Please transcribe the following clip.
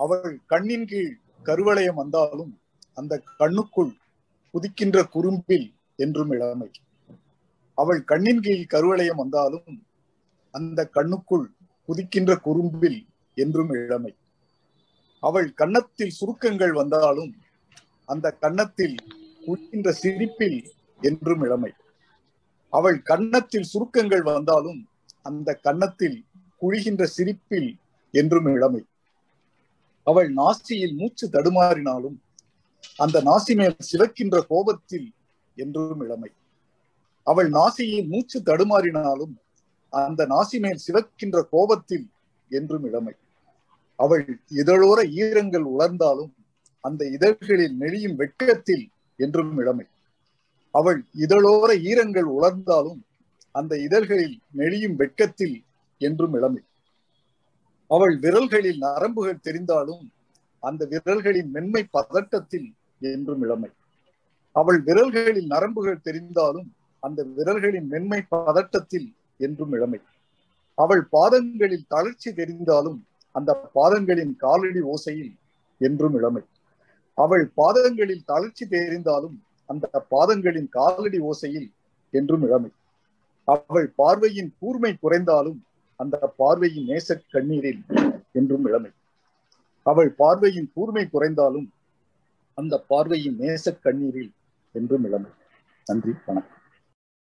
அவள் கண்ணின் கீழ் கருவளையம் வந்தாலும் அந்த கண்ணுக்குள் குதிக்கின்ற குறும்பில் என்றும் இளமை. அவள் கண்ணின் கீழ் கருவளையம் வந்தாலும் அந்த கண்ணுக்குள் குதிக்கின்ற குறும்பில் என்றும் இளமை. அவள் கன்னத்தில் சுருக்கங்கள் வந்தாலும் அந்த கன்னத்தில் குளிக்கின்ற சிரிப்பில் என்றும் இளமை. அவள் கன்னத்தில் சுருக்கங்கள் வந்தாலும் அந்த கன்னத்தில் குழிகின்ற சிரிப்பில் என்றும் இளமை. அவள் நாசியில் மூச்சு தடுமாறினாலும் அந்த நாசி மேல் சிவக்கின்ற கோபத்தில் என்றும் இளமை. அவள் நாசியில் மூச்சு தடுமாறினாலும் அந்த நாசி மேல் சிவக்கின்ற கோபத்தில் என்றும் இளமை. அவள் இதழோர ஈரங்கள் உலர்ந்தாலும் அந்த இதழ்களில் நெளியும் வெட்கத்தில் என்றும் இளமை. அவள் இதழோர ஈரங்கள் உலர்ந்தாலும் அந்த இதழ்களில் நெளியும் வெட்கத்தில் என்றும் இளமை. அவள் விரல்களில் நரம்புகள் தெரிந்தாலும் அந்த விரல்களின் மென்மை பதட்டத்தில் என்றும் இளமை. அவள் விரல்களில் நரம்புகள் தெரிந்தாலும் அந்த விரல்களின் மென்மை பதட்டத்தில் என்றும் இளமை. அவள் பாதங்களில் தளர்ச்சி தெரிந்தாலும் அந்த பாதங்களின் காலடி ஓசையில் என்றும் இளமை. அவள் பாதங்களில் தளர்ச்சி தெரிந்தாலும் அந்த பாதங்களின் காலடி ஓசையில் என்றும் இளமை. அவள் பார்வையின் கூர்மை குறைந்தாலும் அந்த பார்வையின் நேச கண்ணீரில் என்றும் இளமை. அவள் பார்வையின் கூர்மை குறைந்தாலும் அந்த பார்வையின் நேச கண்ணீரில் என்றும் இளமை. நன்றி வணக்கம்.